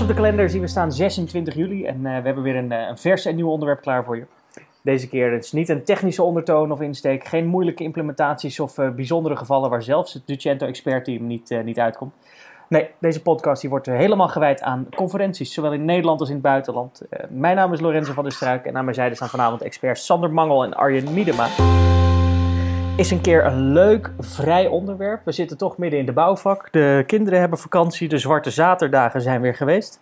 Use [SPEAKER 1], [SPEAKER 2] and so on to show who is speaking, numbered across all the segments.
[SPEAKER 1] op de kalender zien we staan 26 juli en uh, we hebben weer een, een vers en nieuw onderwerp klaar voor je. Deze keer het is niet een technische ondertoon of insteek, geen moeilijke implementaties of uh, bijzondere gevallen waar zelfs het Ducento Expert Team niet, niet uitkomt. Nee, deze podcast die wordt helemaal gewijd aan conferenties, zowel in Nederland als in het buitenland. Mijn naam is Lorenzo van der Struik en aan mijn zijde staan vanavond experts Sander Mangel en Arjen Miedema. Is een keer een leuk, vrij onderwerp. We zitten toch midden in de bouwvak. De kinderen hebben vakantie, de zwarte zaterdagen zijn weer geweest.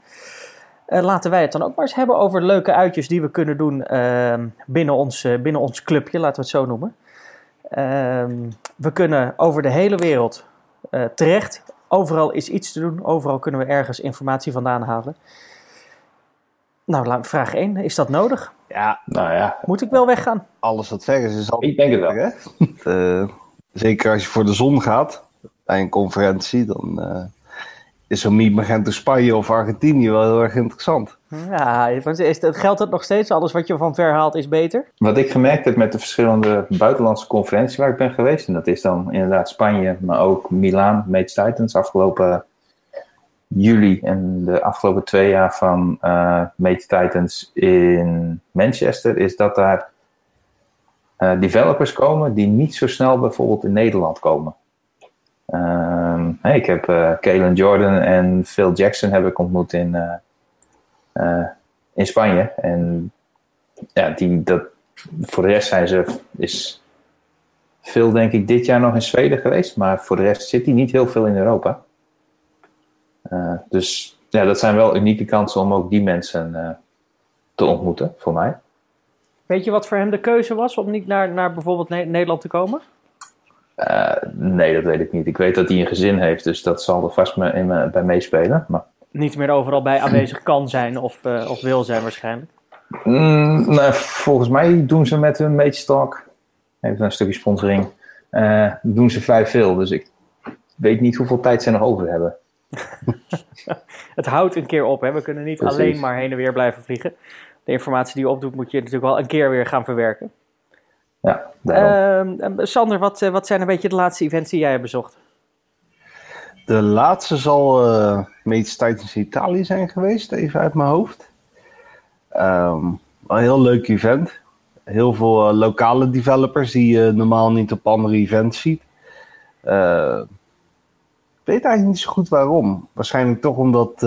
[SPEAKER 1] Uh, laten wij het dan ook maar eens hebben over leuke uitjes die we kunnen doen uh, binnen, ons, uh, binnen ons clubje, laten we het zo noemen. Ehm, we kunnen over de hele wereld eh, terecht. Overal is iets te doen, overal kunnen we ergens informatie vandaan halen. Nou, vraag 1, is dat nodig?
[SPEAKER 2] Ja, nou ja.
[SPEAKER 1] Moet ik wel weggaan?
[SPEAKER 2] Alles wat ver is, is al.
[SPEAKER 3] Ik denk het wel.
[SPEAKER 2] Hè? zeker als je voor de zon gaat bij een conferentie, dan is zo'n Meet Magento Spanje of Argentinië wel heel erg interessant.
[SPEAKER 1] Ja, geldt het nog steeds? Alles wat je van ver haalt is beter?
[SPEAKER 3] Wat ik gemerkt heb met de verschillende buitenlandse conferenties waar ik ben geweest, en dat is dan inderdaad Spanje, maar ook Milaan, Mates Titans, afgelopen juli en de afgelopen twee jaar van uh, Titans in Manchester, is dat daar uh, developers komen die niet zo snel bijvoorbeeld in Nederland komen. Hey, ik heb uh, Kalen Jordan en Phil Jackson heb ik ontmoet in, in Spanje. En ja, die, dat, voor de rest zijn ze, is Phil denk ik dit jaar nog in Zweden geweest. Maar voor de rest zit hij niet heel veel in Europa. Dus ja, dat zijn wel unieke kansen om ook die mensen te ontmoeten, voor mij.
[SPEAKER 1] Weet je wat voor hem de keuze was om niet naar, naar bijvoorbeeld Nederland te komen?
[SPEAKER 3] Uh, nee, dat weet ik niet. Ik weet dat hij een gezin heeft, dus dat zal er vast me, in me, bij meespelen. Maar...
[SPEAKER 1] Niet meer overal bij aanwezig kan zijn of, uh, of wil zijn waarschijnlijk.
[SPEAKER 3] Mm, nou, volgens mij doen ze met hun Mage Talk, even een stukje sponsoring, uh, doen ze vrij veel. Dus ik weet niet hoeveel tijd ze nog over hebben.
[SPEAKER 1] het houdt een keer op, hè? we kunnen niet Precies. alleen maar heen en weer blijven vliegen. De informatie die je opdoet moet je natuurlijk wel een keer weer gaan verwerken.
[SPEAKER 3] Ja,
[SPEAKER 1] uh, Sander, wat, wat zijn een beetje de laatste events die jij hebt bezocht?
[SPEAKER 2] De laatste zal uh, Meets Titans Italië zijn geweest, even uit mijn hoofd. Um, een heel leuk event. Heel veel uh, lokale developers die je normaal niet op andere events ziet. Uh, weet eigenlijk niet zo goed waarom. Waarschijnlijk toch omdat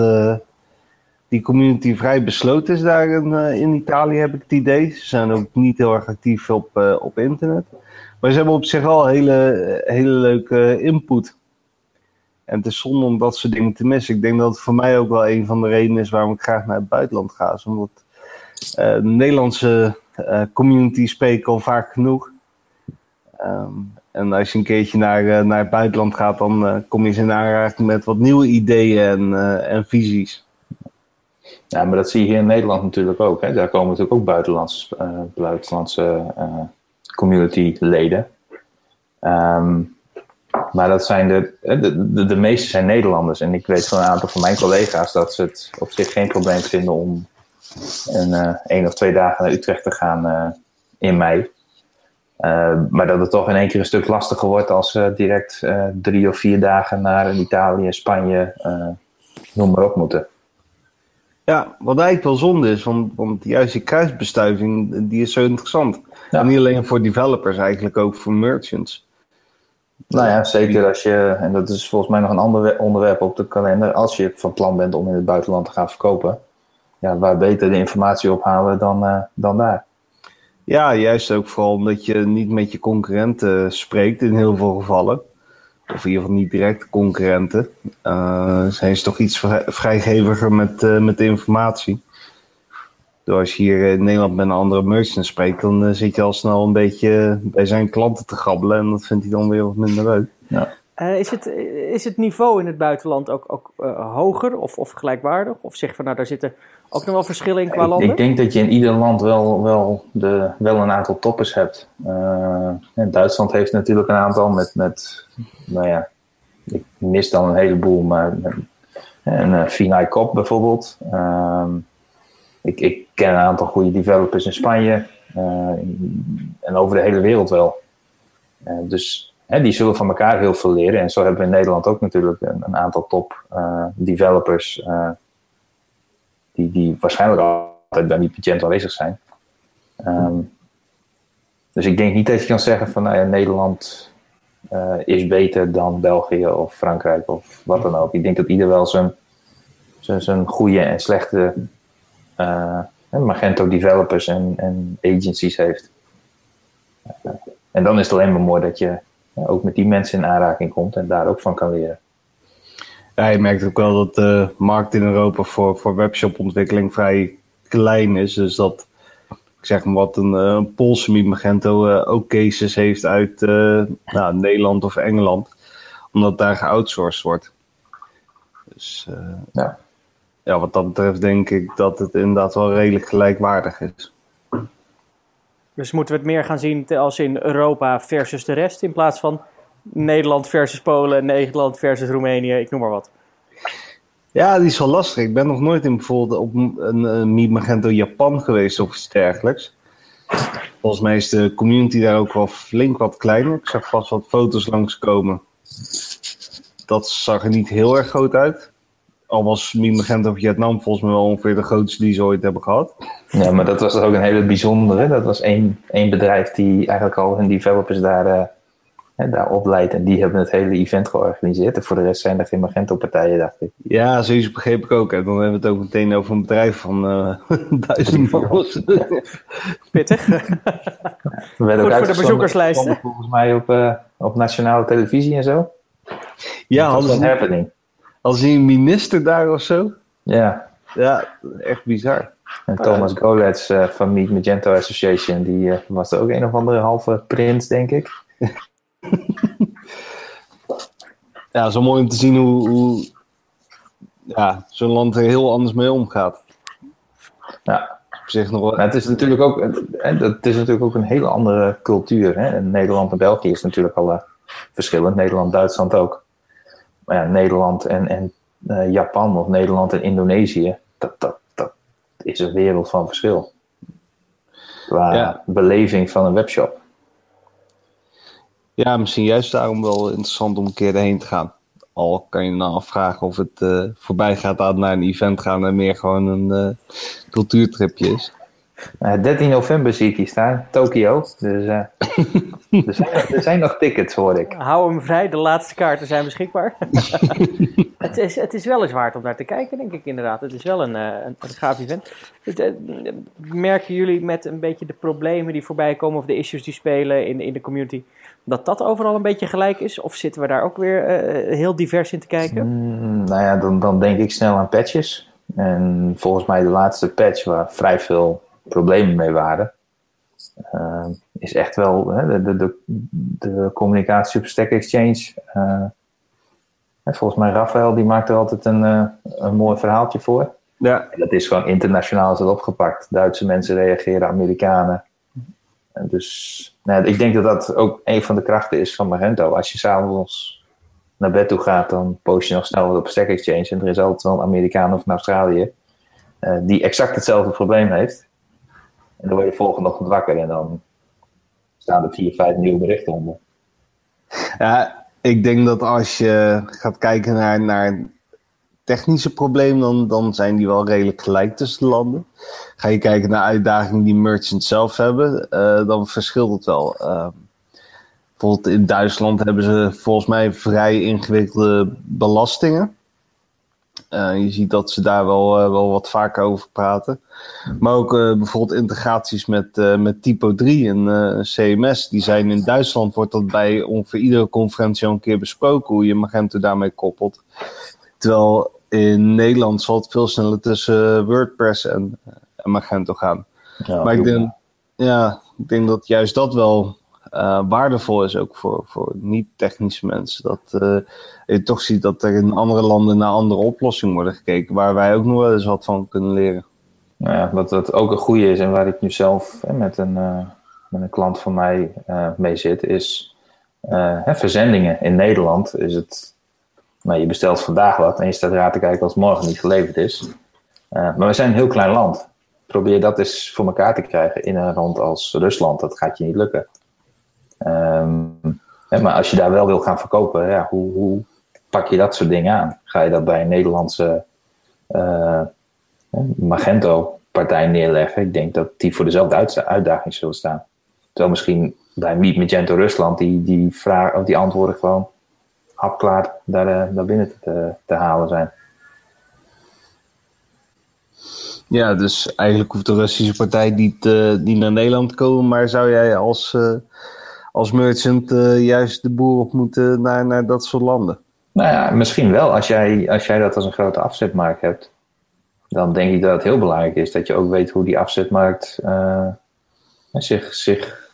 [SPEAKER 2] die community vrij besloten is daar in, uh, in, Italië, heb ik het idee. Ze zijn ook niet heel erg actief op, uh, op internet. Maar ze hebben op zich al hele, hele leuke input. En het is zonde om dat soort dingen te missen. Ik denk dat het voor mij ook wel een van de redenen is waarom ik graag naar het buitenland ga. Is omdat de Nederlandse community spreekt al vaak genoeg. Um, en als je een keertje naar, naar het buitenland gaat, dan kom je eens in aanraking met wat nieuwe ideeën en, en visies.
[SPEAKER 3] Ja, maar dat zie je hier in Nederland natuurlijk ook. Hè. Daar komen natuurlijk ook buitenlandse, buitenlandse community-leden. Um, maar dat zijn de, de, de, de, meeste zijn Nederlanders. En ik weet van een aantal van mijn collega's dat ze het op zich geen probleem vinden om een uh, één of twee dagen naar Utrecht te gaan in mei. Maar dat het toch in één keer een stuk lastiger wordt als ze direct drie of vier dagen naar Italië, Spanje, noem maar op moeten.
[SPEAKER 2] Ja, wat eigenlijk wel zonde is, want, want juist die kruisbestuiving, die is zo interessant. Ja. En niet alleen voor developers, eigenlijk ook voor merchants.
[SPEAKER 3] Nou ja, zeker als je, en dat is volgens mij nog een ander onderwerp op de kalender, als je van plan bent om in het buitenland te gaan verkopen, ja, waar beter de informatie ophalen dan, uh, dan daar.
[SPEAKER 2] Ja, juist ook vooral omdat je niet met je concurrenten spreekt in heel veel gevallen of in ieder geval niet direct concurrenten, uh, zijn ze toch iets vrijgeviger met, uh, met informatie. Door als je hier in Nederland met een andere merchant spreekt, dan uh, zit je al snel een beetje bij zijn klanten te gabbelen en dat vindt hij dan weer wat minder leuk.
[SPEAKER 3] Ja.
[SPEAKER 1] Is, het, is het niveau in het buitenland ook, ook hoger of, of gelijkwaardig? Of zeg van nou, daar zitten ook nog wel verschillen in qua landen?
[SPEAKER 3] Ik denk dat je in ieder land wel, wel, de, wel een aantal toppers hebt. Duitsland heeft natuurlijk een aantal met, met nou ja, ik mis dan een heleboel, maar een Finai Kop bijvoorbeeld. Um, ik, ik, ken een aantal goede developers in Spanje en over de hele wereld wel. Dus die zullen van elkaar heel veel leren. En zo hebben we in Nederland ook natuurlijk een, een aantal top developers die, die waarschijnlijk altijd bij Magento aanwezig zijn. Ehm, dus ik denk niet dat je kan zeggen van nou ja, Nederland uh, is beter dan België of Frankrijk of wat dan ook. Ik denk dat ieder wel zijn, zijn, zijn goede en slechte Magento developers en, en agencies heeft. En dan is het alleen maar mooi dat je ook met die mensen in aanraking komt en daar ook van kan leren.
[SPEAKER 2] Ja, je merkt ook wel dat de markt in Europa voor, voor webshopontwikkeling vrij klein is. Dus dat, ik zeg maar wat, een, een Poolse Magento uh, ook cases heeft uit uh, nou, Nederland of Engeland. Omdat daar geoutsourced wordt. Dus uh, ja. ja, wat dat betreft denk ik dat het inderdaad wel redelijk gelijkwaardig is.
[SPEAKER 1] Dus moeten we het meer gaan zien als in Europa versus de rest, in plaats van Nederland versus Polen, Nederland versus Roemenië, ik noem maar wat.
[SPEAKER 2] Ja, die is wel lastig. Ik ben nog nooit in bijvoorbeeld op een, Magento Japan geweest of iets dergelijks. Volgens mij is de community daar ook wel flink wat kleiner. Ik zag vast wat foto's langskomen. Dat zag er niet heel erg groot uit. Al was Magento Vietnam volgens mij wel ongeveer de grootste die ze ooit hebben gehad.
[SPEAKER 3] Ja, maar dat was ook een hele bijzondere. Dat was één, één bedrijf die eigenlijk al hun developers daar... Uh hè, daar opleidt. En die hebben het hele event georganiseerd. En voor de rest zijn er geen Magento-partijen, dacht ik.
[SPEAKER 2] Ja, zoiets begreep ik ook. En dan hebben we het ook meteen over een bedrijf van uh, duizend man.
[SPEAKER 1] Pittig.
[SPEAKER 3] We werden
[SPEAKER 1] Goed
[SPEAKER 3] ook
[SPEAKER 1] voor de bezoekerslijst.
[SPEAKER 3] Volgens mij op, uh, op nationale televisie en zo.
[SPEAKER 2] Ja,
[SPEAKER 3] dat was
[SPEAKER 2] als
[SPEAKER 3] een happening.
[SPEAKER 2] Als een minister daar of zo.
[SPEAKER 3] Ja.
[SPEAKER 2] Ja, echt bizar.
[SPEAKER 3] En Thomas uh, Golets uh, van Meet Magento Association, die uh, was er ook een of andere halve prins, denk ik.
[SPEAKER 2] ja, zo mooi om te zien hoe, hoe ja, zo'n land er heel anders mee omgaat.
[SPEAKER 3] Ja.
[SPEAKER 2] Op zich nog wel.
[SPEAKER 3] Nou, het, is natuurlijk ook, het is natuurlijk ook een hele andere cultuur. Hè? Nederland en België is natuurlijk al uh, verschillend. Nederland, Duitsland ook. Maar ja, Nederland en, en uh, Japan of Nederland en Indonesië, dat, dat is een wereld van verschil. Qua ja. beleving van een webshop.
[SPEAKER 2] Ja, misschien juist daarom wel interessant om een keer erheen te gaan. Al kan je nou afvragen of het uh, voorbij gaat aan naar een event gaan en meer gewoon een uh, cultuurtripje is.
[SPEAKER 3] Uh, 13 november zie ik hier staan, Tokio. Dus er, zijn, er zijn nog tickets, hoor ik.
[SPEAKER 1] Hou hem vrij, de laatste kaarten zijn beschikbaar. het, is, het is wel eens waard om naar te kijken, denk ik inderdaad. Het is wel een, een, een gaaf event. merken jullie met een beetje de problemen die voorbij komen of de issues die spelen in, in de community, dat dat overal een beetje gelijk is? Of zitten we daar ook weer uh, heel divers in te kijken?
[SPEAKER 3] Mm, nou ja, dan, dan denk ik snel aan patches. En volgens mij de laatste patch waar vrij veel problemen mee waren, uh, is echt wel hè, de, de, de, communicatie op Stack Exchange. Uh, volgens mij Rafael, die maakt er altijd een, een mooi verhaaltje voor.
[SPEAKER 2] Ja.
[SPEAKER 3] En dat is gewoon internationaal is dat opgepakt. Duitse mensen reageren, Amerikanen. En dus nou, ik denk dat dat ook een van de krachten is van Magento. Als je s'avonds naar bed toe gaat, dan post je nog snel wat op Stack Exchange. En er is altijd wel een Amerikaan of een Australië die exact hetzelfde probleem heeft. En dan word je volgende ochtend wakker en dan staan er vier, vijf nieuwe berichten onder.
[SPEAKER 2] Ja, ik denk dat als je gaat kijken naar, naar technische problemen, dan, dan zijn die wel redelijk gelijk tussen de landen. Ga je kijken naar uitdagingen die merchants zelf hebben, uh, dan verschilt het wel. Uh, bijvoorbeeld in Duitsland hebben ze volgens mij vrij ingewikkelde belastingen. Uh, je ziet dat ze daar wel, wel wat vaker over praten. Maar ook bijvoorbeeld integraties met, met Typo 3 en CMS. Die zijn in Duitsland, wordt dat bij ongeveer iedere conferentie al een keer besproken, hoe je Magento daarmee koppelt. Terwijl in Nederland zal het veel sneller tussen WordPress en, en Magento gaan. Ja, maar ik denk, ja, ik denk dat juist dat wel uh, waardevol is, ook voor, voor niet-technische mensen. Dat uh, je toch ziet dat er in andere landen naar andere oplossingen worden gekeken, waar wij ook nog wel eens wat van kunnen leren.
[SPEAKER 3] Nou ja, wat, wat ook een goede is en waar ik nu zelf hè, met, een, uh, met een klant van mij mee zit, is hè, verzendingen. In Nederland is het nou, je bestelt vandaag wat en je staat raar te kijken als het morgen niet geleverd is. Maar we zijn een heel klein land. Probeer dat eens voor elkaar te krijgen in een land als Rusland. Dat gaat je niet lukken. Hè, maar als je daar wel wil gaan verkopen, ja, hoe, hoe, pak je dat soort dingen aan? Ga je dat bij een Nederlandse uh, Magento partij neerleggen. Ik denk dat die voor dezelfde uitdaging zullen staan. Terwijl misschien bij Meet Magento Rusland die, die, of die antwoorden gewoon hapklaar daar, daar binnen te, te halen zijn.
[SPEAKER 2] Ja, dus eigenlijk hoeft de Russische partij niet, uh, naar Nederland te komen, maar zou jij als, als merchant uh, juist de boer op moeten naar, naar dat soort landen?
[SPEAKER 3] Nou ja, misschien wel. Als jij, als jij dat als een grote afzetmarkt hebt, dan denk ik dat het heel belangrijk is dat je ook weet hoe die afzetmarkt zich, zich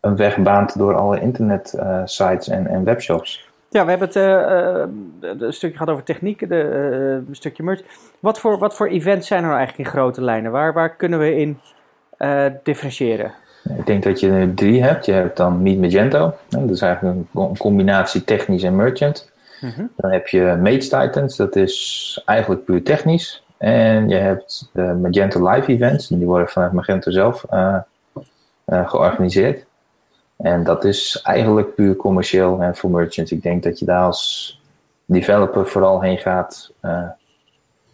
[SPEAKER 3] een weg baant door alle internetsites en, en webshops.
[SPEAKER 1] Ja, we hebben het uh, een stukje gehad over techniek, de, uh, een stukje merch. Wat voor, wat voor events zijn er nou eigenlijk in grote lijnen? Waar, waar kunnen we in uh, differentiëren?
[SPEAKER 3] Ik denk dat je er drie hebt. Je hebt dan Meet Magento. Dat is eigenlijk een combinatie technisch en merchant. Mm -hmm. Dan heb je Mage Titans. Dat is eigenlijk puur technisch. En je hebt de Magento Live Events. Die worden vanuit Magento zelf georganiseerd. En dat is eigenlijk puur commercieel en voor merchants. Ik denk dat je daar als developer vooral heen gaat uh,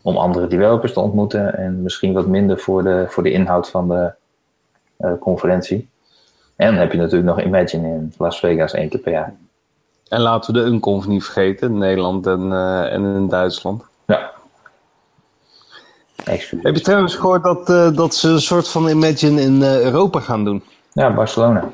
[SPEAKER 3] om andere developers te ontmoeten en misschien wat minder voor de, voor de inhoud van de conferentie. En dan heb je natuurlijk nog Imagine in Las Vegas één keer per jaar.
[SPEAKER 2] En laten we de Unconf niet vergeten, in Nederland en, uh, en in Duitsland.
[SPEAKER 3] Ja.
[SPEAKER 2] Excuus. Heb je trouwens gehoord dat, dat ze een soort van Imagine in Europa gaan doen?
[SPEAKER 3] Ja, Barcelona.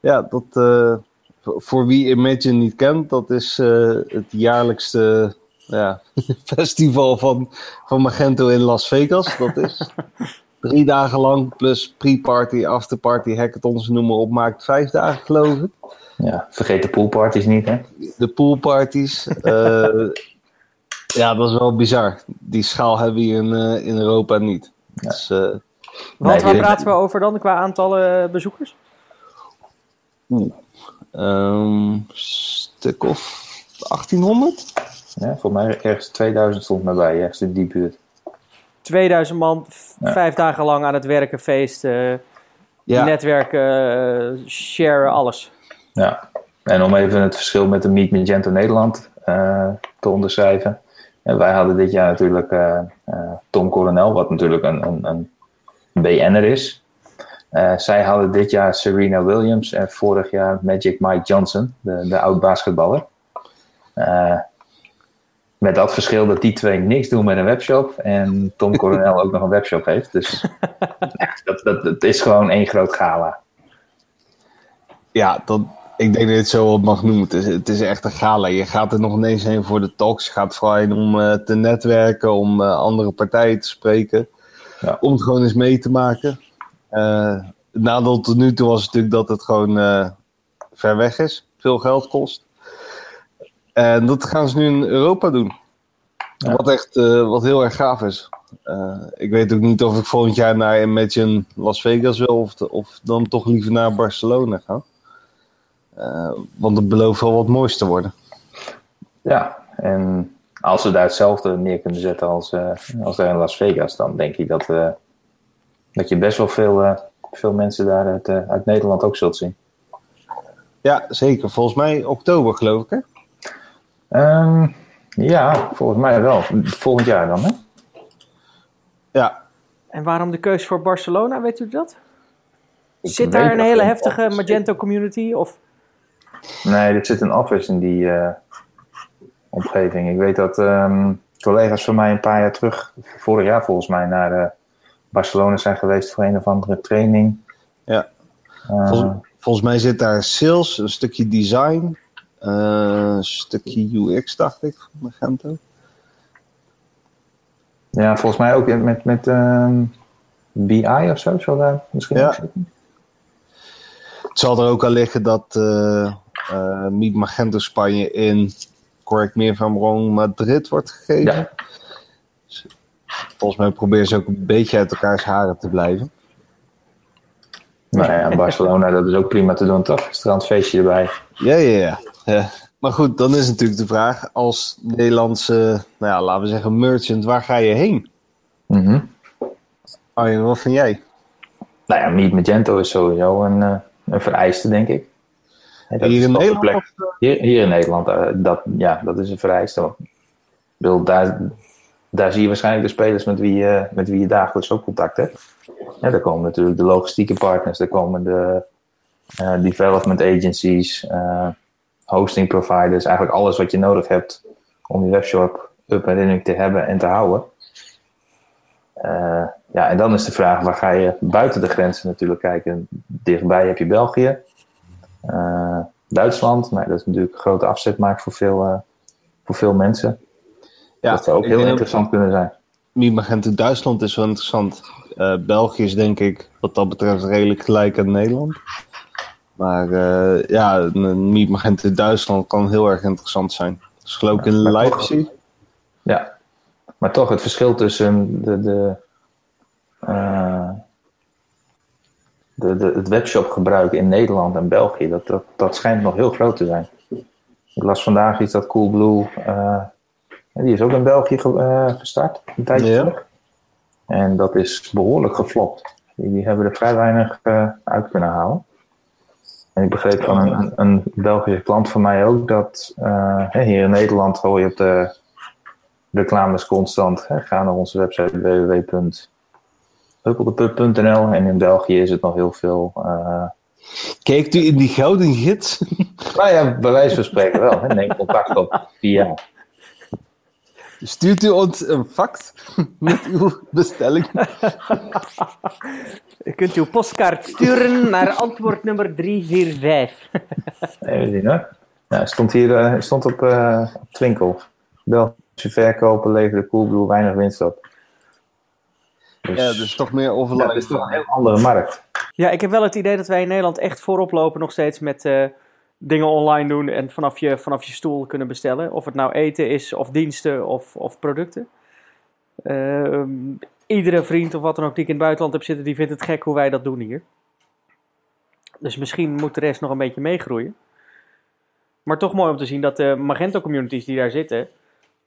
[SPEAKER 2] Ja, dat, uh, voor wie Imagine niet kent, dat is uh, het jaarlijkste ja, festival van, van Magento in Las Vegas. Dat is drie dagen lang, plus pre-party, afterparty, hackathons, noem maar op, maakt vijf dagen geloof ik.
[SPEAKER 3] Ja, vergeet de poolparties niet, hè?
[SPEAKER 2] De poolparties. uh, ja, dat is wel bizar. Die schaal hebben we hier in, in Europa niet. Ja. Dus,
[SPEAKER 1] Wat, nee, waar praten we over dan qua aantallen bezoekers?
[SPEAKER 2] Oeh, um, stuk of 1800?
[SPEAKER 3] Ja, voor mij ergens 2000 stond mij bij, ergens in die buurt.
[SPEAKER 1] 2000 man, ja. vijf dagen lang aan het werken, feesten, ja. netwerken, uh, share, alles.
[SPEAKER 3] Ja, en om even het verschil met de Meet Magento Nederland uh, te onderschrijven. En wij hadden dit jaar natuurlijk uh, Tom Coronel, wat natuurlijk een, een, een BN'er is. Zij hadden dit jaar Serena Williams en vorig jaar Magic Mike Johnson, de, de oud-basketballer. Uh, met dat verschil dat die twee niks doen met een webshop en Tom Coronel ook nog een webshop heeft. Dus dat, dat, dat is gewoon één groot gala.
[SPEAKER 2] Ja, dat, ik denk dat je het zo wat mag noemen. Het is, het is echt een gala. Je gaat er nog ineens heen voor de talks. Je gaat vooral heen om uh, te netwerken, om andere partijen te spreken. Ja. Om het gewoon eens mee te maken. Uh, het nadeel tot nu toe was natuurlijk dat het gewoon ver weg is. Veel geld kost. En dat gaan ze nu in Europa doen. Ja. Wat echt uh, wat heel erg gaaf is. ik weet ook niet of ik volgend jaar naar Imagine Las Vegas wil of, de, of dan toch liever naar Barcelona ga. want het belooft wel wat moois te worden.
[SPEAKER 3] Ja, en als we daar hetzelfde neer kunnen zetten als, als daar in Las Vegas, dan denk ik dat dat je best wel veel, uh, veel mensen daar uit, uit Nederland ook zult zien.
[SPEAKER 2] Ja, zeker. Volgens mij oktober, geloof ik, hè?
[SPEAKER 3] Um, ja, volgens mij wel. Volgend jaar dan, hè?
[SPEAKER 2] Ja.
[SPEAKER 1] En waarom de keuze voor Barcelona, weet u dat? Ik Zit daar een hele heftige Magento community? Of?
[SPEAKER 3] Nee, er zit een office in die uh, omgeving. Ik weet dat um, collega's van mij een paar jaar terug, vorig jaar volgens mij, naar Barcelona zijn geweest voor een of andere training.
[SPEAKER 2] Ja. Uh, volgens, volgens, mij zit daar sales, een stukje design, een stukje UX, dacht ik, van Magento.
[SPEAKER 3] Ja, volgens mij ook met, met uh, BI of zo, zal daar misschien ja. zitten.
[SPEAKER 2] Het zal er ook al liggen dat uh, Meet Magento Spanje in, correct me if I'm wrong, Madrid wordt gegeven. Ja volgens mij proberen ze ook een beetje uit elkaars haren te blijven.
[SPEAKER 3] Nou ja, Barcelona, dat is ook prima te doen, toch? Strandfeestje erbij.
[SPEAKER 2] Ja, ja, ja, ja. Maar goed, dan is natuurlijk de vraag: als Nederlandse, nou ja, laten we zeggen, merchant, waar ga je heen?
[SPEAKER 3] Mm -hmm.
[SPEAKER 2] Arjen, wat vind jij?
[SPEAKER 3] Nou ja, Meet Magento is sowieso een, uh, een vereiste, denk ik.
[SPEAKER 2] hier, in Nederland,
[SPEAKER 3] of, hier, hier, in Nederland? Uh, dat, ja, dat is een vereiste. Bedoel, daar, daar zie je waarschijnlijk de spelers met wie je, met wie je dagelijks ook contact hebt. Ja, daar komen natuurlijk de logistieke partners, daar komen de uh, development agencies, uh, hosting providers, eigenlijk alles wat je nodig hebt om je webshop up en running te hebben en te houden. Uh, ja, en dan is de vraag, waar ga je buiten de grenzen natuurlijk kijken? Dichtbij heb je België, Duitsland, nou, dat is natuurlijk een grote afzetmarkt voor veel, voor veel mensen. Ja, dat zou ook heel interessant kunnen zijn.
[SPEAKER 2] Miet Duitsland is wel interessant. België is denk ik wat dat betreft redelijk gelijk aan Nederland. Maar uh, ja, een Miet in Duitsland kan heel erg interessant zijn. Dus geloof ik in Leipzig.
[SPEAKER 3] Ja, maar toch het verschil tussen de, de, uh, de, de, het webshop gebruiken in Nederland en België, dat, dat, dat schijnt nog heel groot te zijn. Ik las vandaag iets dat Coolblue die is ook in België uh, gestart, een tijdje ja. terug. En dat is behoorlijk geflopt. Die, hebben er vrij weinig uh, uit kunnen halen. En ik begreep van een, een Belgische klant van mij ook dat uh, hier in Nederland hoor je op de reclames constant. Hè, ga naar onze website www.huppeldepup.nl en in België is het nog heel veel.
[SPEAKER 2] Kijkt u in die gouden gids?
[SPEAKER 3] Nou ja, bij wijze van spreken wel. Hè. Neem contact op via
[SPEAKER 2] Stuurt u ons een fax met uw bestelling?
[SPEAKER 1] U kunt uw postkaart sturen naar antwoord nummer 345.
[SPEAKER 3] Even zien hoor. Ja, stond hier uh, stond op, uh, op Twinkel. Belgische verkopen leveren Coolblue weinig winst op.
[SPEAKER 2] Dus, ja, dus toch meer overlap. Ja,
[SPEAKER 3] dat is toch een heel andere markt.
[SPEAKER 1] Ja, ik heb wel het idee dat wij in Nederland echt voorop lopen nog steeds met... Uh, dingen online doen en vanaf je, vanaf je stoel kunnen bestellen. Of het nou eten is, of diensten, of, of producten. Uh, iedere vriend of wat dan ook die ik in het buitenland heb zitten, die vindt het gek hoe wij dat doen hier. Dus misschien moet de rest nog een beetje meegroeien. Maar toch mooi om te zien dat de Magento communities die daar zitten,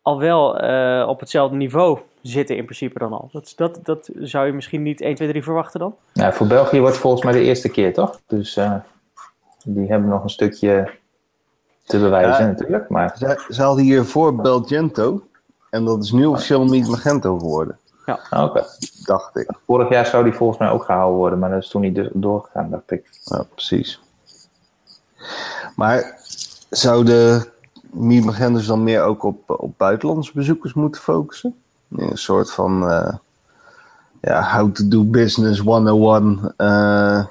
[SPEAKER 1] al wel uh, op hetzelfde niveau zitten in principe dan al. Dat, dat, dat zou je misschien niet 1, 2, 3 verwachten dan?
[SPEAKER 3] Ja, voor België wordt het volgens mij de eerste keer, toch? Dus uh, die hebben nog een stukje te bewijzen natuurlijk. Maar...
[SPEAKER 2] Ze, ze hadden hiervoor Belgento. En dat is nu officieel niet Magento geworden.
[SPEAKER 3] Ja, ah, oké.
[SPEAKER 2] Dacht ik.
[SPEAKER 3] Vorig jaar zou die volgens mij ook gehouden worden, maar dat is toen niet doorgegaan, dacht ik.
[SPEAKER 2] Ja, precies. Maar zouden Meet Magento's dan meer ook op, op buitenlandse bezoekers moeten focussen? een soort van uh, ja, how to do business 101 uh,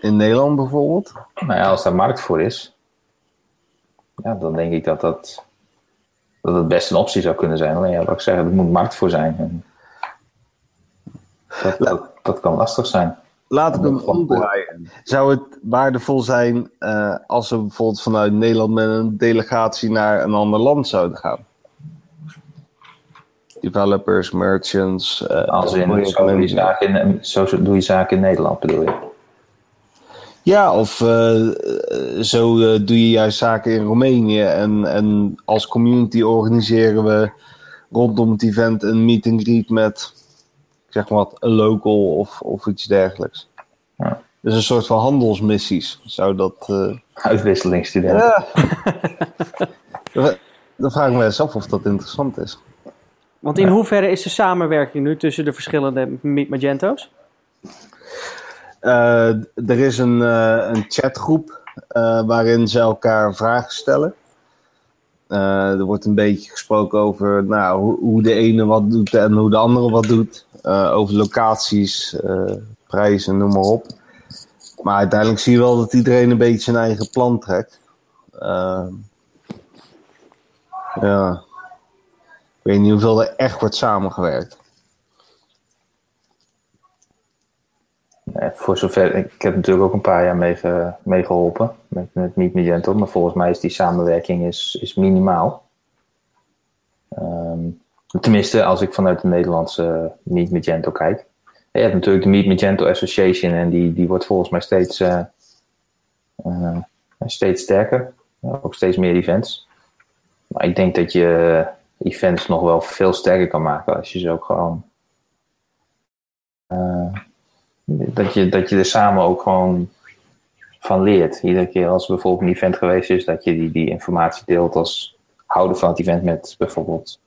[SPEAKER 2] in Nederland bijvoorbeeld?
[SPEAKER 3] Nou ja, als daar markt voor is, ja, dan denk ik dat dat, dat het best een optie zou kunnen zijn. Alleen ja, wat ik zeg, er moet markt voor zijn. En dat, dat, kan lastig zijn.
[SPEAKER 2] Laat ik hem omdraaien. Zou het waardevol zijn uh, als we bijvoorbeeld vanuit Nederland met een delegatie naar een ander land zouden gaan? Developers, merchants.
[SPEAKER 3] Uh, als in, zo doe, je zaken in, zo doe je zaken in Nederland bedoel je?
[SPEAKER 2] Ja, of uh, zo uh, doe je juist zaken in Roemenië. En, en als community organiseren we rondom het event een meet and greet met, zeg maar wat, een local of, of iets dergelijks. Ja. Dus een soort van handelsmissies. Zou dat... Uh...
[SPEAKER 3] Uitwisselingsstudenten.
[SPEAKER 2] Ja. Dan vraag ik me eens af of dat interessant is.
[SPEAKER 1] Want in hoeverre is de samenwerking nu tussen de verschillende Meet Magento's?
[SPEAKER 2] Uh, er is een, uh, een chatgroep uh, waarin ze elkaar vragen stellen. er wordt een beetje gesproken over nou, hoe, de ene wat doet en hoe de andere wat doet. over locaties, prijzen, noem maar op. Maar uiteindelijk zie je wel dat iedereen een beetje zijn eigen plan trekt. ja. Ik weet niet hoeveel er echt wordt samengewerkt.
[SPEAKER 3] Voor zover, ik heb natuurlijk ook een paar jaar meegeholpen mee met, met Meet Magento, maar volgens mij is die samenwerking is, is minimaal. Um, tenminste, als ik vanuit de Nederlandse Meet Magento kijk. Je hebt natuurlijk de Meet Magento Association en die, die wordt volgens mij steeds, uh, uh, steeds sterker. ook steeds meer events. Maar ik denk dat je events nog wel veel sterker kan maken als je ze ook gewoon dat je, dat je er samen ook gewoon van leert. Iedere keer als er bijvoorbeeld een event geweest is, dat je die, die informatie deelt als houder van het event met bijvoorbeeld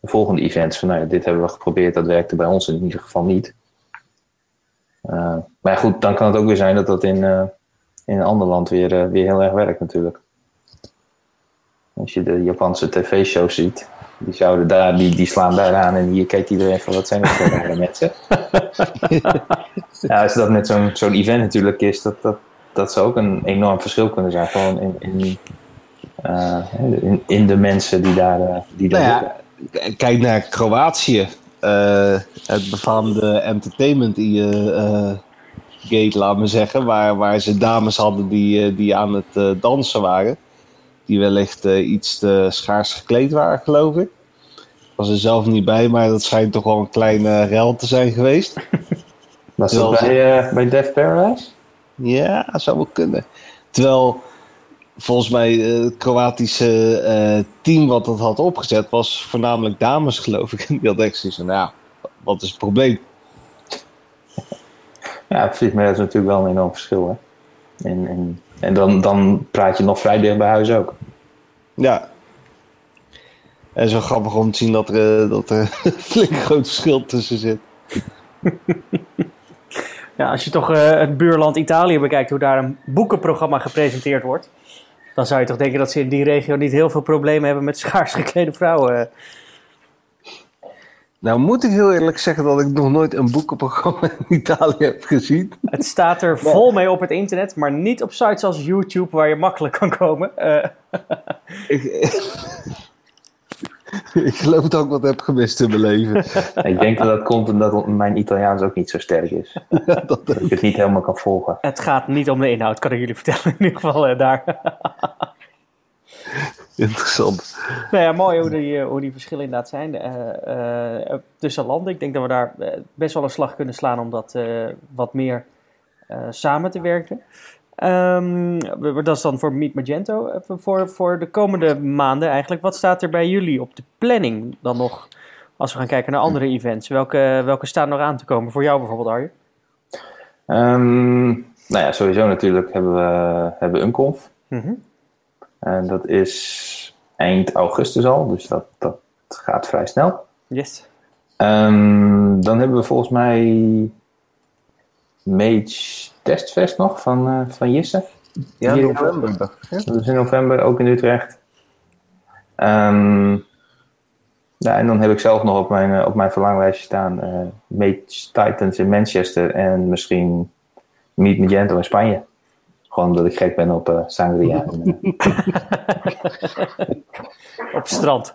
[SPEAKER 3] de volgende events van nou, ja, dit hebben we geprobeerd, dat werkte bij ons in ieder geval niet. Uh, maar goed, dan kan het ook weer zijn dat dat in, uh, in een ander land weer, uh, weer heel erg werkt natuurlijk. Als je de Japanse tv-shows ziet, die, zouden daar, die, die slaan daar aan en hier kijkt iedereen van wat zijn dat voor rare mensen. ja, als dat met zo'n zo'n event natuurlijk is, dat, dat, dat zou ook een enorm verschil kunnen zijn. Gewoon in, in, in, in, de mensen die daar, die daar
[SPEAKER 2] nou ja, Kijk naar Kroatië. het befaamde entertainment uh, gate, laat me zeggen. Waar, waar ze dames hadden die, die aan het dansen waren die wellicht uh, iets te schaars gekleed waren, geloof ik. Ik was er zelf niet bij, maar dat schijnt toch wel een kleine rel te zijn geweest.
[SPEAKER 3] Was dat bij, uh, bij Death Paradise?
[SPEAKER 2] Ja, zou wel kunnen. Terwijl volgens mij het Kroatische team wat dat had opgezet was voornamelijk dames, geloof ik. En die had echt zoiets nou ja, wat is het probleem?
[SPEAKER 3] Ja, precies, maar dat is natuurlijk wel een enorm verschil. Hè? En, en en dan, dan praat je nog vrij dicht bij huis ook.
[SPEAKER 2] Ja. En zo grappig om te zien dat er, eh, dat er een flink groot verschil tussen zit.
[SPEAKER 1] ja, als je toch uh, het buurland Italië bekijkt, hoe daar een boekenprogramma gepresenteerd wordt, dan zou je toch denken dat ze in die regio niet heel veel problemen hebben met schaars geklede vrouwen.
[SPEAKER 2] Nou moet ik heel eerlijk zeggen dat ik nog nooit een boekenprogramma in Italië heb gezien.
[SPEAKER 1] Het staat er vol mee op het internet, maar niet op sites als YouTube waar je makkelijk kan komen. Uh.
[SPEAKER 2] ik, ik geloof dat ik wat heb gemist in mijn leven.
[SPEAKER 3] ik denk dat dat komt omdat mijn Italiaans ook niet zo sterk is. dat ik het niet helemaal kan volgen.
[SPEAKER 1] Het gaat niet om de inhoud, kan ik jullie vertellen. In ieder geval uh, daar.
[SPEAKER 2] Interessant.
[SPEAKER 1] Nou ja, mooi hoe die, hoe die verschillen inderdaad zijn uh, uh, tussen landen. Ik denk dat we daar best wel een slag kunnen slaan om dat wat meer samen te werken. Um, dat is dan voor Meet Magento. Voor, voor de komende maanden eigenlijk. Wat staat er bij jullie op de planning dan nog? Als we gaan kijken naar andere events. Welke, welke staan nog aan te komen? Voor jou bijvoorbeeld, Arjen?
[SPEAKER 3] Um, nou ja, sowieso natuurlijk hebben we, hebben we Unconf. Mm -hmm. En dat is eind augustus al, dus dat, dat gaat vrij snel.
[SPEAKER 1] Yes.
[SPEAKER 3] Um, dan hebben we volgens mij Mage Testfest nog van, uh, van Jisse.
[SPEAKER 2] Ja, in november.
[SPEAKER 3] Ja. Dat is in november, ook in Utrecht. Um, ja, en dan heb ik zelf nog op mijn, op mijn verlanglijstje staan uh, Mage Titans in Manchester en misschien Meet Magento in Spanje. Gewoon omdat ik gek ben op uh, sangria.
[SPEAKER 1] op strand.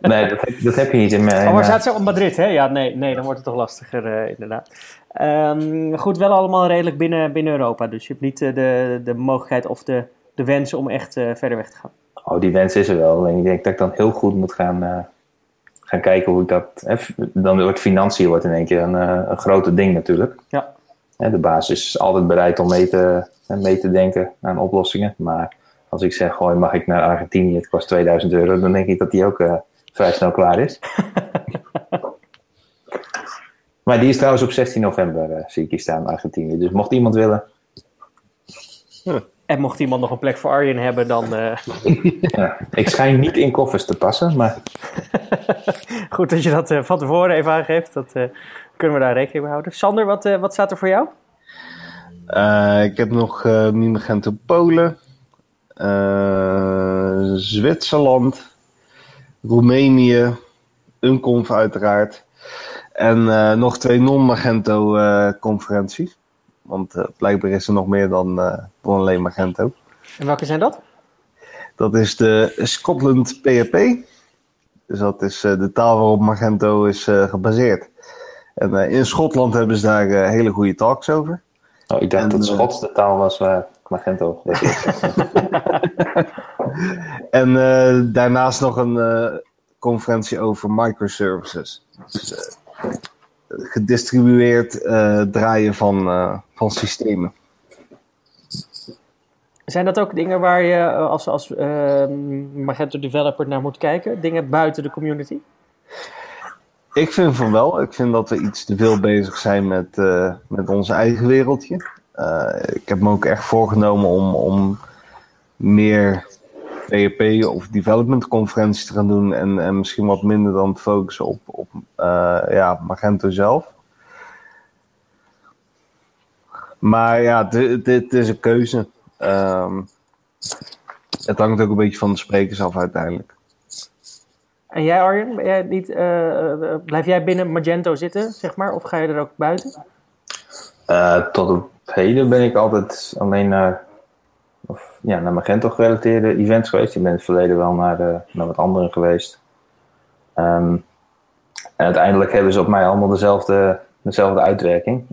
[SPEAKER 3] nee, dat heb, dat heb, je niet in mijn...
[SPEAKER 1] Oh, waar staat ze? Op Madrid, hè? Ja, nee, nee dan wordt het toch lastiger, uh, inderdaad. Um, goed, wel allemaal redelijk binnen, binnen Europa. Dus je hebt niet uh, de, de mogelijkheid of de, de wens om echt verder weg te gaan.
[SPEAKER 3] Oh, die wens is er wel. En ik denk dat ik dan heel goed moet gaan, gaan kijken hoe ik dat... dan wordt financiën wordt in één keer een, een grote ding natuurlijk.
[SPEAKER 1] Ja.
[SPEAKER 3] De baas is altijd bereid om mee te, mee te denken aan oplossingen. Maar als ik zeg, gooi, mag ik naar Argentinië, het kost 2000 euro, dan denk ik dat die ook uh, vrij snel klaar is. maar die is trouwens op 16 november, uh, zie ik hier staan, Argentinië. Dus mocht iemand willen.
[SPEAKER 1] En mocht iemand nog een plek voor Arjen hebben, dan. Uh...
[SPEAKER 3] ja, ik schijn niet in koffers te passen, maar.
[SPEAKER 1] Goed dat je dat van tevoren even aangeeft. Dat kunnen we daar rekening mee houden. Sander, wat, wat staat er voor jou?
[SPEAKER 2] Uh, ik heb nog uh, Polen, Zwitserland, Roemenië, Unconf uiteraard. En nog twee non-Magento conferenties. Want blijkbaar is er nog meer dan, dan alleen Magento.
[SPEAKER 1] En welke zijn dat?
[SPEAKER 2] Dat is de Scotland PHP. Dus dat is de taal waarop Magento is gebaseerd. En in Schotland hebben ze daar hele goede talks over.
[SPEAKER 3] Oh, ik dacht en, dat Schots de taal was waar Magento
[SPEAKER 2] En uh, daarnaast nog een uh, conferentie over microservices. Dus, uh, gedistribueerd draaien van, van systemen.
[SPEAKER 1] Zijn dat ook dingen waar je als, als Magento developer naar moet kijken? Dingen buiten de community?
[SPEAKER 2] Ik vind van wel. Ik vind dat we iets te veel bezig zijn met, uh, met ons eigen wereldje. Uh, ik heb me ook echt voorgenomen om, om meer PHP of development conferenties te gaan doen en, en misschien wat minder dan te focussen op, op ja, Magento zelf. Maar ja, dit is een keuze. Ehm, het hangt ook een beetje van de sprekers af uiteindelijk.
[SPEAKER 1] En jij Arjen, niet, uh, blijf jij binnen Magento zitten, zeg maar, of ga je er ook buiten?
[SPEAKER 3] Uh, tot op heden ben ik altijd alleen naar, of, ja, naar Magento gerelateerde events geweest. Ik ben in het verleden wel naar, naar wat andere geweest. Um, en uiteindelijk hebben ze op mij allemaal dezelfde, dezelfde uitwerking.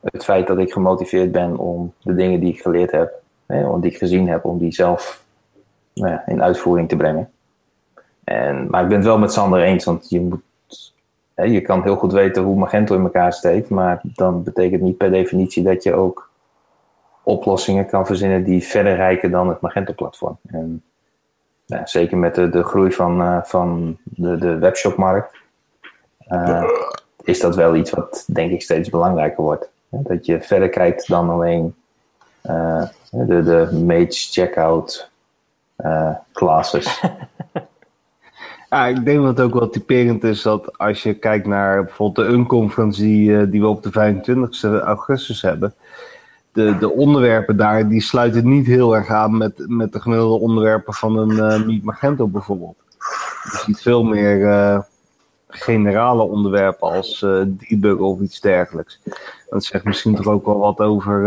[SPEAKER 3] het feit dat ik gemotiveerd ben om de dingen die ik geleerd heb, hè, die ik gezien heb, om die zelf nou ja, in uitvoering te brengen. En, maar ik ben het wel met Sander eens, want je, moet, je kan heel goed weten hoe Magento in elkaar steekt, maar dan betekent niet per definitie dat je ook oplossingen kan verzinnen die verder rijken dan het Magento-platform. En ja, zeker met de, groei van, uh, van de, de webshopmarkt uh, is dat wel iets wat denk ik steeds belangrijker wordt. Dat je verder kijkt dan alleen uh, de, de mage checkout classes.
[SPEAKER 2] Ja, ik denk dat het ook wel typerend is dat als je kijkt naar bijvoorbeeld de Unconference die, uh, die we op de 25 augustus hebben. De, de onderwerpen daar, die sluiten niet heel erg aan met, met de gemiddelde onderwerpen van een uh, Magento bijvoorbeeld. Je ziet veel meer uh, generale onderwerpen als debug of iets dergelijks. Dat zegt misschien toch ook wel wat over,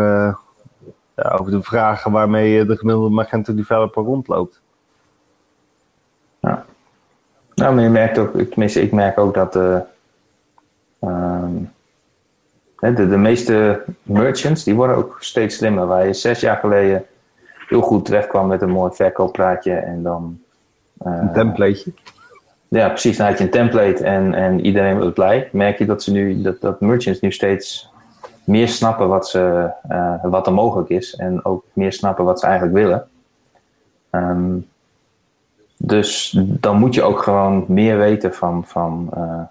[SPEAKER 2] ja, over de vragen waarmee de gemiddelde Magento developer rondloopt.
[SPEAKER 3] Ja. Nou, maar je merkt ook, tenminste, ik merk ook dat de, ehm, de, de meeste merchants, die worden ook steeds slimmer. Waar je zes jaar geleden heel goed wegkwam met een mooi verkooppraatje en dan...
[SPEAKER 2] Uh, een templateje.
[SPEAKER 3] Ja, precies. Dan had je een template en, en iedereen was blij. Merk je dat, ze nu, dat, dat merchants nu steeds meer snappen wat, ze, uh, wat er mogelijk is. En ook meer snappen wat ze eigenlijk willen. Um, dus dan moet je ook gewoon meer weten van, van, uh,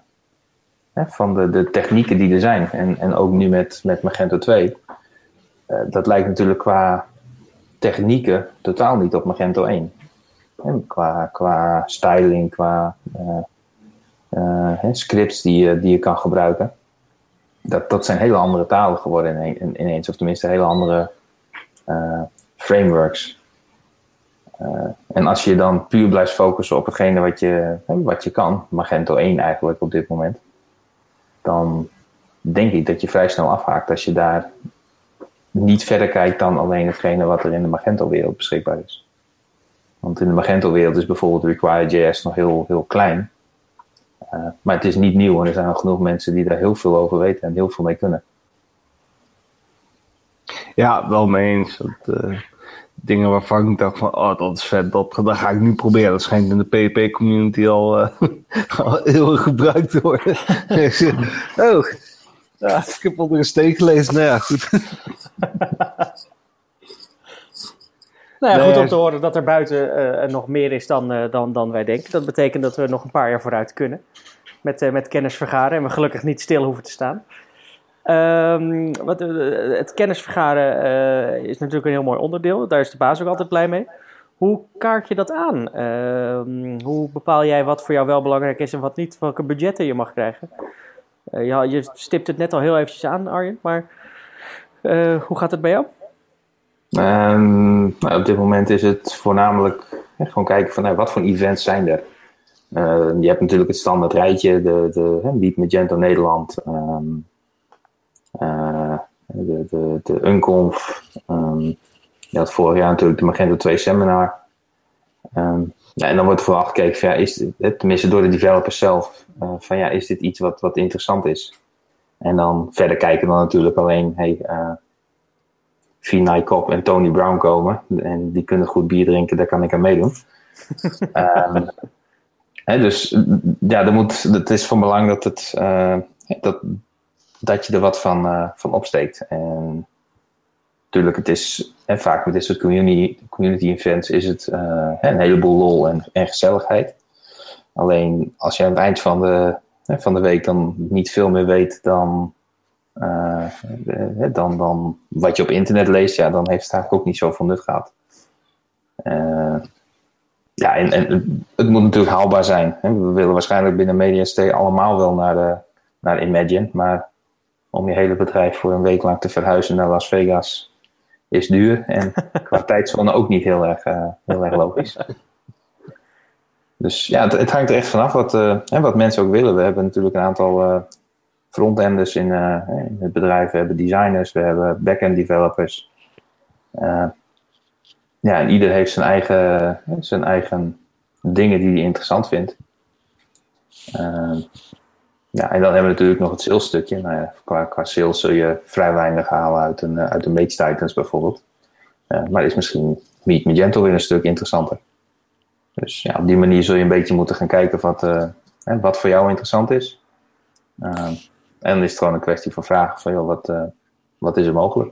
[SPEAKER 3] hè, van de, de technieken die er zijn. En, en ook nu met, met Magento 2. Uh, eh, dat lijkt natuurlijk qua technieken totaal niet op Magento 1. En qua, qua styling, qua uh, scripts die je, die je kan gebruiken. Dat, dat zijn hele andere talen geworden ineens. Of tenminste hele andere frameworks. En als je dan puur blijft focussen op hetgene wat je, wat je kan, Magento 1 eigenlijk op dit moment, dan denk ik dat je vrij snel afhaakt als je daar niet verder kijkt dan alleen hetgene wat er in de Magento-wereld beschikbaar is. Want in de Magento-wereld is bijvoorbeeld Require.js nog heel, heel klein. Uh, maar het is niet nieuw en er zijn al genoeg mensen die daar heel veel over weten en heel veel mee kunnen.
[SPEAKER 2] Ja, wel mee eens. Dat, dingen waarvan ik dacht van, oh, dat is vet, dat, dat ga ik nu proberen. Dat schijnt in de PHP-community al, uh, al heel erg gebruikt te worden. oh, ja, ik heb onder een steek gelezen. Nou ja, goed.
[SPEAKER 1] nou ja, goed om te horen dat er buiten uh, nog meer is dan, uh, dan, dan wij denken. Dat betekent dat we nog een paar jaar vooruit kunnen met, met kennis vergaren en we gelukkig niet stil hoeven te staan. Um, wat, eh, het kennisvergaren uh, is natuurlijk een heel mooi onderdeel. Daar is de baas ook altijd blij mee. Hoe kaart je dat aan? Uh, hoe bepaal jij wat voor jou wel belangrijk is en wat niet? Welke budgetten je mag krijgen? Uh, je, je, stipt het net al heel eventjes aan, Arjen. Maar hoe gaat het bij jou?
[SPEAKER 3] Um, nou, op dit moment is het voornamelijk gewoon kijken van nou, wat voor events zijn er. je hebt natuurlijk het standaard rijtje, de, de, de Beat Magento Nederland... de, de, de Unconf. Um, je had vorig jaar natuurlijk de Magento 2 seminar. Um, ja, en dan wordt er vooral gekeken, van, ja, is dit, tenminste door de developers zelf, uh, van ja, is dit iets wat, wat interessant is? En dan verder kijken dan natuurlijk alleen, hey, uh, Vinay Kop en Tony Brown komen. En die kunnen goed bier drinken, daar kan ik aan meedoen. um, hè, dus ja, er moet, het is van belang dat, het, uh, dat, dat je er wat van, uh, van opsteekt. En natuurlijk, het is, en vaak met dit soort community, community events is het uh, een heleboel lol en, en gezelligheid. Alleen als je aan het eind van de, van de week dan niet veel meer weet dan, uh, dan, dan wat je op internet leest, ja, dan heeft het eigenlijk ook niet zoveel nut gehad. Uh, ja, en, en, het moet natuurlijk haalbaar zijn. We willen waarschijnlijk binnen MediaST allemaal wel naar, de, naar Imagine. Maar om je hele bedrijf voor een week lang te verhuizen naar Las Vegas is duur. En qua tijdzone ook niet heel erg, uh, heel erg logisch. Dus ja, het, het, hangt er echt vanaf wat, uh, wat mensen ook willen. We hebben natuurlijk een aantal uh, frontenders in, in, het bedrijf. We hebben designers, we hebben backend developers. ja, en ieder heeft zijn eigen, zijn eigen dingen die hij interessant vindt. Ja, en dan hebben we natuurlijk nog het sales stukje. Nou ja, qua, qua sales zul je vrij weinig halen uit een, uit een Mage Titans bijvoorbeeld. maar is misschien Meet Magento weer een stuk interessanter. Dus ja, op die manier zul je een beetje moeten gaan kijken wat, uh, hè, wat voor jou interessant is. Uh, en dan is het gewoon een kwestie van vragen van, joh, wat, uh, wat is er mogelijk?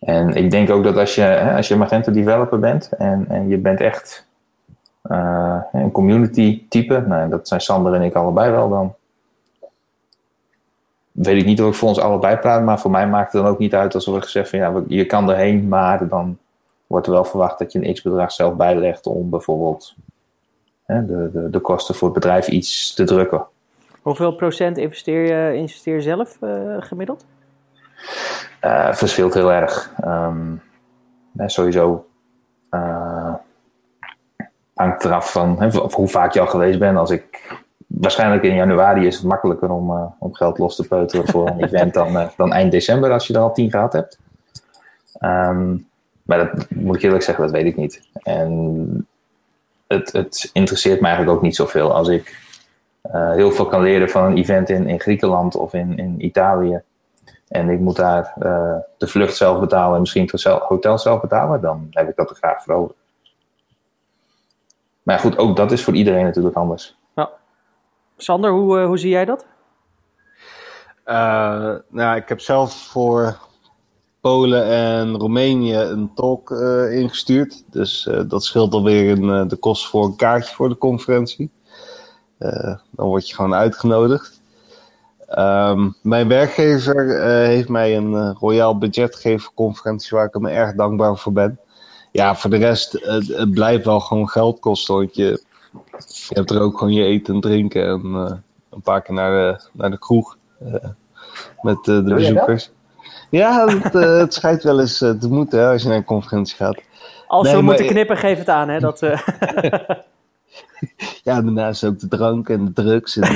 [SPEAKER 3] En ik denk ook dat als je, hè, als je Magento developer bent en, en je bent echt een community type, nou, dat zijn Sander en ik allebei wel, dan weet ik niet of ik voor ons allebei praat, maar voor mij maakt het dan ook niet uit als er wordt gezegd van ja, je kan erheen, maar dan wordt er wel verwacht dat je een x-bedrag zelf bijlegt om bijvoorbeeld hè, de, de, de, kosten voor het bedrijf iets te drukken.
[SPEAKER 1] Hoeveel procent investeer je, investeer zelf uh, gemiddeld?
[SPEAKER 3] Uh, verschilt heel erg. Um, sowieso uh, hangt eraf van hè, hoe vaak je al geweest bent. Als ik, waarschijnlijk in januari is het makkelijker om, om geld los te peuteren voor een event dan, dan eind december als je er al tien gehad hebt. Um, maar dat moet ik eerlijk zeggen, dat weet ik niet. En het, het interesseert me eigenlijk ook niet zoveel. Als ik uh, heel veel kan leren van een event in, in Griekenland of in, in Italië. En ik moet daar de vlucht zelf betalen en misschien het hotel zelf betalen. Dan heb ik dat er graag voor over. Maar goed, ook dat is voor iedereen natuurlijk anders.
[SPEAKER 1] Sander, hoe, uh, hoe zie jij dat?
[SPEAKER 2] nou, ik heb zelf voor Polen en Roemenië een talk uh, ingestuurd. Dus dat scheelt alweer in de kosten voor een kaartje voor de conferentie. dan word je gewoon uitgenodigd. Um, mijn werkgever heeft mij een royaal budget gegeven voor conferentie waar ik hem erg dankbaar voor ben. Ja, voor de rest, het blijft wel gewoon geld kosten. Want je, je hebt er ook gewoon je eten en drinken en een paar keer naar de, naar de kroeg met de bezoekers. Ja, het, uh, het schijnt wel eens uh, te moeten hè, als je naar een conferentie gaat.
[SPEAKER 1] Als nee, we moeten knippen, geef het aan. Hè, dat, uh...
[SPEAKER 2] ja, daarnaast ook de drank en de drugs. En,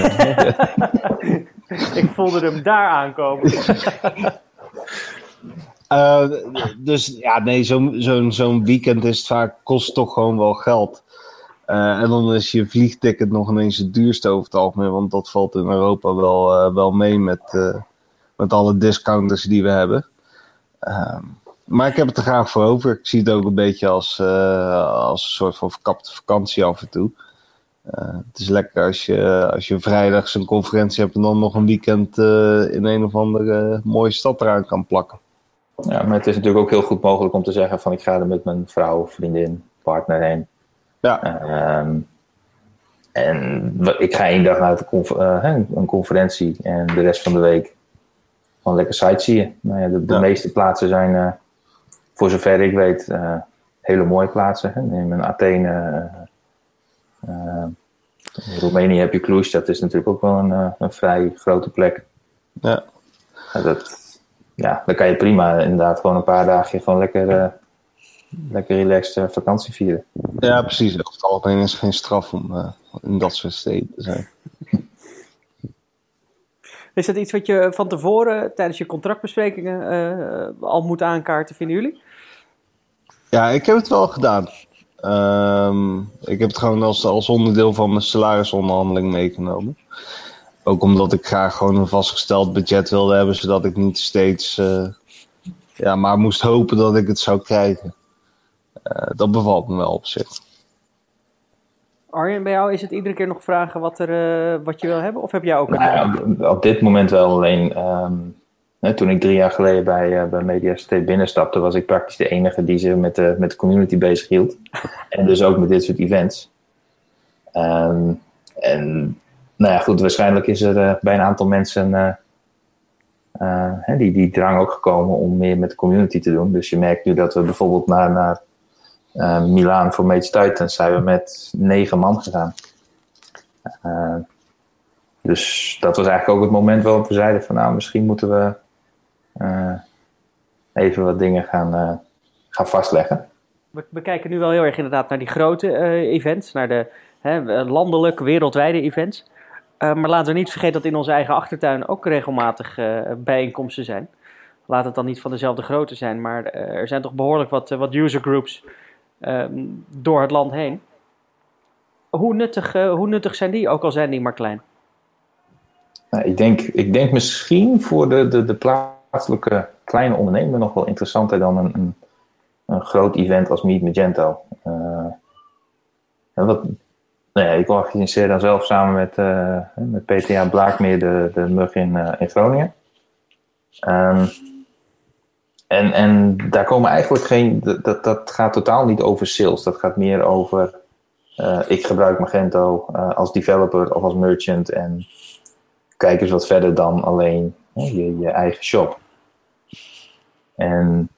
[SPEAKER 1] Ik voelde hem daar aankomen.
[SPEAKER 2] dus ja, nee, zo'n zo zo'n weekend is het vaak, kost toch gewoon wel geld. En dan is je vliegticket nog ineens het duurste over het algemeen, want dat valt in Europa wel, wel mee met met alle discounters die we hebben. Ehm, maar ik heb het er graag voor over. Ik zie het ook een beetje als, als een soort van verkapte vakantie af en toe. Het is lekker als je, als je vrijdag zo'n conferentie hebt en dan nog een weekend in een of andere mooie stad eraan kan plakken.
[SPEAKER 3] Ja, maar het is natuurlijk ook heel goed mogelijk om te zeggen van ik ga er met mijn vrouw, vriendin, partner heen. Ja. Uh, en ik ga één dag naar de confer een conferentie en de rest van de week gewoon lekker sightseeën. Nou ja, de, de meeste plaatsen zijn, uh, voor zover ik weet, uh, hele mooie plaatsen. Hè. In Athene, in Roemenië heb je Cluj, dat is natuurlijk ook wel een, een vrij grote plek. Ja. Dat, ja, dan kan je prima inderdaad gewoon een paar dagen gewoon lekker, lekker relaxed vakantie vieren.
[SPEAKER 2] Ja, precies. Over het algemeen is geen straf om in dat soort steden te zijn.
[SPEAKER 1] Is dat iets wat je van tevoren tijdens je contractbesprekingen uh, al moet aankaarten, vinden jullie?
[SPEAKER 2] Ja, ik heb het wel gedaan. Um, ik heb het gewoon als, als onderdeel van mijn salarisonderhandeling meegenomen. Ook omdat ik graag gewoon een vastgesteld budget wilde hebben, zodat ik niet steeds uh, ja, maar moest hopen dat ik het zou krijgen. Uh, dat bevalt me wel op zich.
[SPEAKER 1] Arjen, bij jou is het iedere keer nog vragen wat, er, uh, wat je wil hebben? Of heb jij ook een...
[SPEAKER 3] Nou, op dit moment wel alleen. Um, hè, toen ik drie jaar geleden bij, uh, bij Mediastate binnenstapte, was ik praktisch de enige die zich met de, met de community bezig hield. en dus ook met dit soort events. Um, en nou ja, goed, waarschijnlijk is er uh, bij een aantal mensen die, die drang ook gekomen om meer met de community te doen. Dus je merkt nu dat we bijvoorbeeld naar, naar uh, Milaan voor Mage Titans zijn we met negen man gegaan. Uh, dus dat was eigenlijk ook het moment waarop we zeiden van nou, misschien moeten we uh, even wat dingen gaan, gaan vastleggen.
[SPEAKER 1] We, we, kijken nu wel heel erg inderdaad naar die grote events, naar de hè, landelijk, wereldwijde events. maar laten we niet vergeten dat in onze eigen achtertuin ook regelmatig bijeenkomsten zijn. Laat het dan niet van dezelfde grootte zijn, maar er zijn toch behoorlijk wat, wat user groups Ehm, door het land heen. Hoe nuttig, uh, hoe nuttig zijn die, ook al zijn die maar klein?
[SPEAKER 3] Nou, ik, denk, ik denk misschien voor de, de, de plaatselijke kleine ondernemer nog wel interessanter dan een, een, een groot event als Meet Magento. Uh, wat, nou ik organiseer dan zelf samen met, uh, met PTA Blaakmeer de, de MUG in, in Groningen. Um, en, en daar komen eigenlijk geen, dat, dat gaat totaal niet over sales. Dat gaat meer over, uh, ik gebruik Magento uh, als developer of als merchant en kijk eens wat verder dan alleen je, je eigen shop. En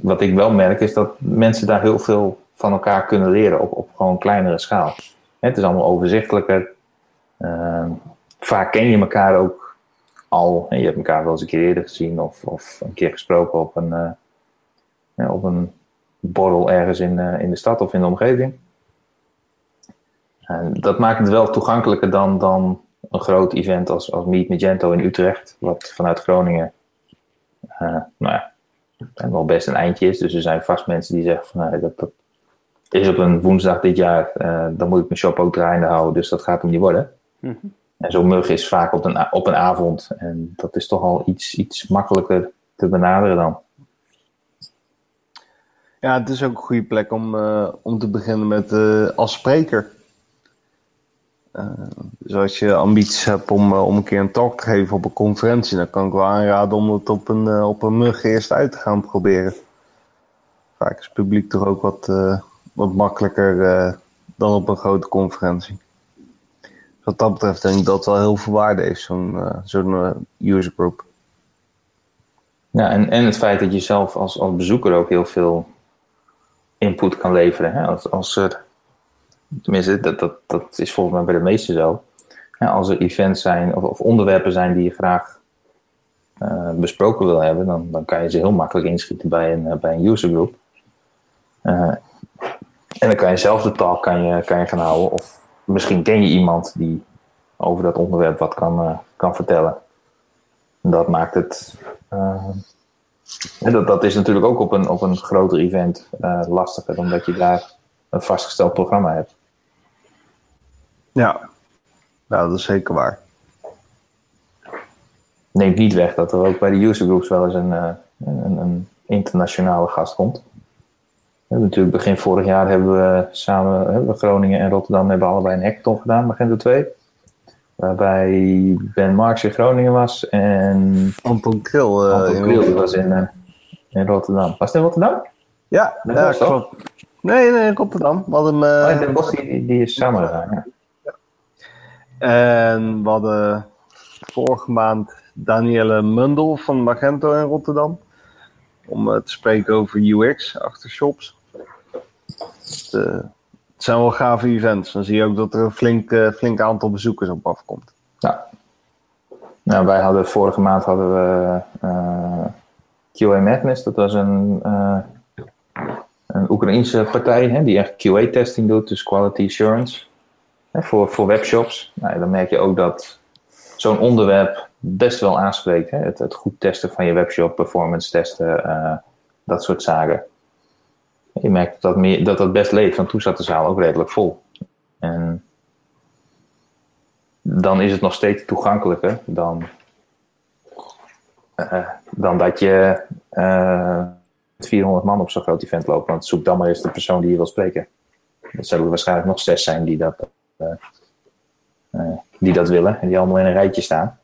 [SPEAKER 3] wat ik wel merk is dat mensen daar heel veel van elkaar kunnen leren op, op gewoon kleinere schaal. Het is allemaal overzichtelijker. Uh, vaak ken je elkaar ook En je hebt elkaar wel eens een keer eerder gezien of, of een keer gesproken op een, ja, op een borrel ergens in, uh, in de stad of in de omgeving. Dat maakt het wel toegankelijker dan, dan een groot event als, als Meet Magento in Utrecht, wat vanuit Groningen uh, nou ja, wel best een eindje is. Dus er zijn vast mensen die zeggen van nou, dat, dat is op een woensdag dit jaar, dan moet ik mijn shop ook draaiende houden, dus dat gaat hem niet worden. Mm. En zo'n mug is vaak op een, op een avond. En dat is toch al iets, iets makkelijker te benaderen dan.
[SPEAKER 2] Ja, het is ook een goede plek om, uh, om te beginnen met uh, als spreker. Uh, dus als je ambities hebt om, om een keer een talk te geven op een conferentie, dan kan ik wel aanraden om het op een, op een mug eerst uit te gaan proberen. Vaak is publiek toch ook wat, wat makkelijker dan op een grote conferentie wat dat betreft denk ik dat wel heel veel waarde heeft, zo'n uh, zo'n uh, user group.
[SPEAKER 3] Ja, en, en het feit dat je zelf als, als bezoeker ook heel veel input kan leveren. Hè? Als, als er, tenminste, dat, dat, dat is volgens mij bij de meesten zo. als er events zijn of, of, onderwerpen zijn die je graag uh, besproken wil hebben, dan, dan kan je ze heel makkelijk inschieten bij een, bij een user group. en dan kan je zelf de talk kan je, kan je gaan houden of misschien ken je iemand die over dat onderwerp wat kan, uh, kan vertellen. En dat maakt het. Uh, dat, dat is natuurlijk ook op een, op een groter event uh, lastiger, omdat je daar een vastgesteld programma hebt.
[SPEAKER 2] Ja, nou, dat is zeker waar.
[SPEAKER 3] Neemt niet weg dat er ook bij de user groups wel eens een, een, een internationale gast komt natuurlijk begin vorig jaar hebben we samen, hebben Groningen en Rotterdam hebben allebei een hackathon gedaan, Magento 2. Waarbij Ben Marks in Groningen was en
[SPEAKER 2] Anton Kril,
[SPEAKER 3] uh, Anton Kril was in, uh, in Rotterdam. Was het in Rotterdam?
[SPEAKER 2] Ja, ja klopt. Nee, nee, in Rotterdam. We hadden, uh,
[SPEAKER 3] oh, Den Bosch die, die is samen gegaan, ja. ja.
[SPEAKER 2] En we hadden vorige maand Danielle Mundel van Magento in Rotterdam. Om te spreken over UX achter shops. Het, uh, het, zijn wel gave events. Dan zie je ook dat er een flink, uh, flink aantal bezoekers op afkomt.
[SPEAKER 3] Ja. Nou, wij hadden vorige maand hadden we uh, QA Madness. Dat was een, een Oekraïense partij hè, die echt QA-testing doet, dus quality assurance. Hè, voor, voor webshops. Nou, dan merk je ook dat zo'n onderwerp best wel aanspreekt. Hè? Het, het, goed testen van je webshop, performance testen, dat soort zaken je merkt dat, dat dat best leeft, want toen zat de zaal ook redelijk vol. En dan is het nog steeds toegankelijker dan, uh, dan dat je uh, 400 man op zo'n groot event loopt. Want zoek dan maar eens de persoon die je wil spreken. Dat zullen er waarschijnlijk nog zes zijn die dat, uh, die dat willen en die allemaal in een rijtje staan.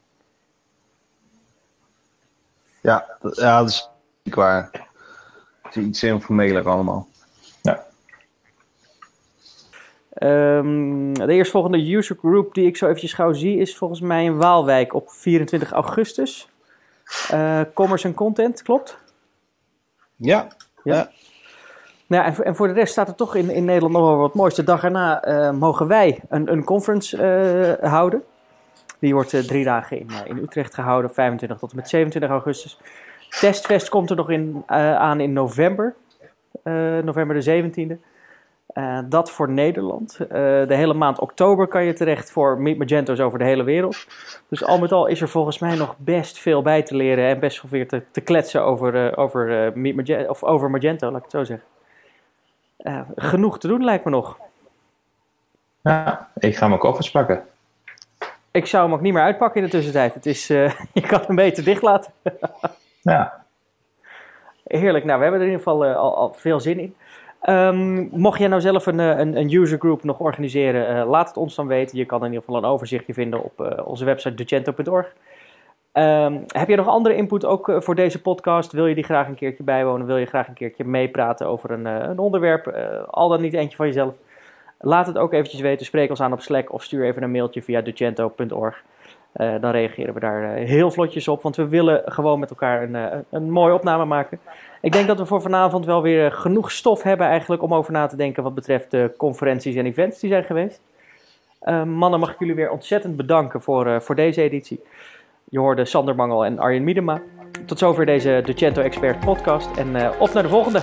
[SPEAKER 2] Ja, ja dat is waar is iets informeler allemaal.
[SPEAKER 3] Ja.
[SPEAKER 1] Um, de eerstvolgende user group die ik zo eventjes gauw zie is volgens mij in Waalwijk op 24 augustus. Uh, commerce en content, klopt?
[SPEAKER 2] Ja. ja.
[SPEAKER 1] Nou, en, voor, en voor de rest staat er toch in, in Nederland nog wel wat moois. De dag erna eh, mogen wij een, een conference eh, houden. Die wordt eh, drie dagen in, eh, in Utrecht gehouden, 25 tot en met 27 augustus. Testfest komt er nog in, eh, aan in november, eh, november de 17e. Eh, dat voor Nederland. De hele maand oktober kan je terecht voor Meet Magento's over de hele wereld. Dus al met al is er volgens mij nog best veel bij te leren en best veel weer te, te kletsen over, eh, over, Meet Magento, of over Magento, laat ik het zo zeggen. Genoeg te doen lijkt me nog.
[SPEAKER 3] Ja, ik ga mijn koffers pakken.
[SPEAKER 1] Ik zou hem ook niet meer uitpakken in de tussentijd. Het is, je kan hem beter dicht laten.
[SPEAKER 3] Ja,
[SPEAKER 1] Heerlijk. Nou, we hebben er in ieder geval eh, al, veel zin in. Ehm, mocht jij nou zelf een, eh, een, een user group nog organiseren, eh, laat het ons dan weten. Je kan in ieder geval een overzichtje vinden op onze website docento.org. Ehm, heb je nog andere input ook voor deze podcast? Wil je die graag een keertje bijwonen? Wil je graag een keertje meepraten over een, een onderwerp? al dan niet eentje van jezelf. Laat het ook eventjes weten. Spreek ons aan op Slack of stuur even een mailtje via docento.org. Eh, dan reageren we daar eh, heel vlotjes op, want we willen gewoon met elkaar een, eh, een mooie opname maken. Ik denk dat we voor vanavond wel weer genoeg stof hebben eigenlijk om over na te denken wat betreft de conferenties en events die zijn geweest. Mannen, mag ik jullie weer ontzettend bedanken voor, voor deze editie. Je hoorde Sander Mangel en Arjen Miedema. Tot zover deze Docento Expert podcast en op naar de volgende.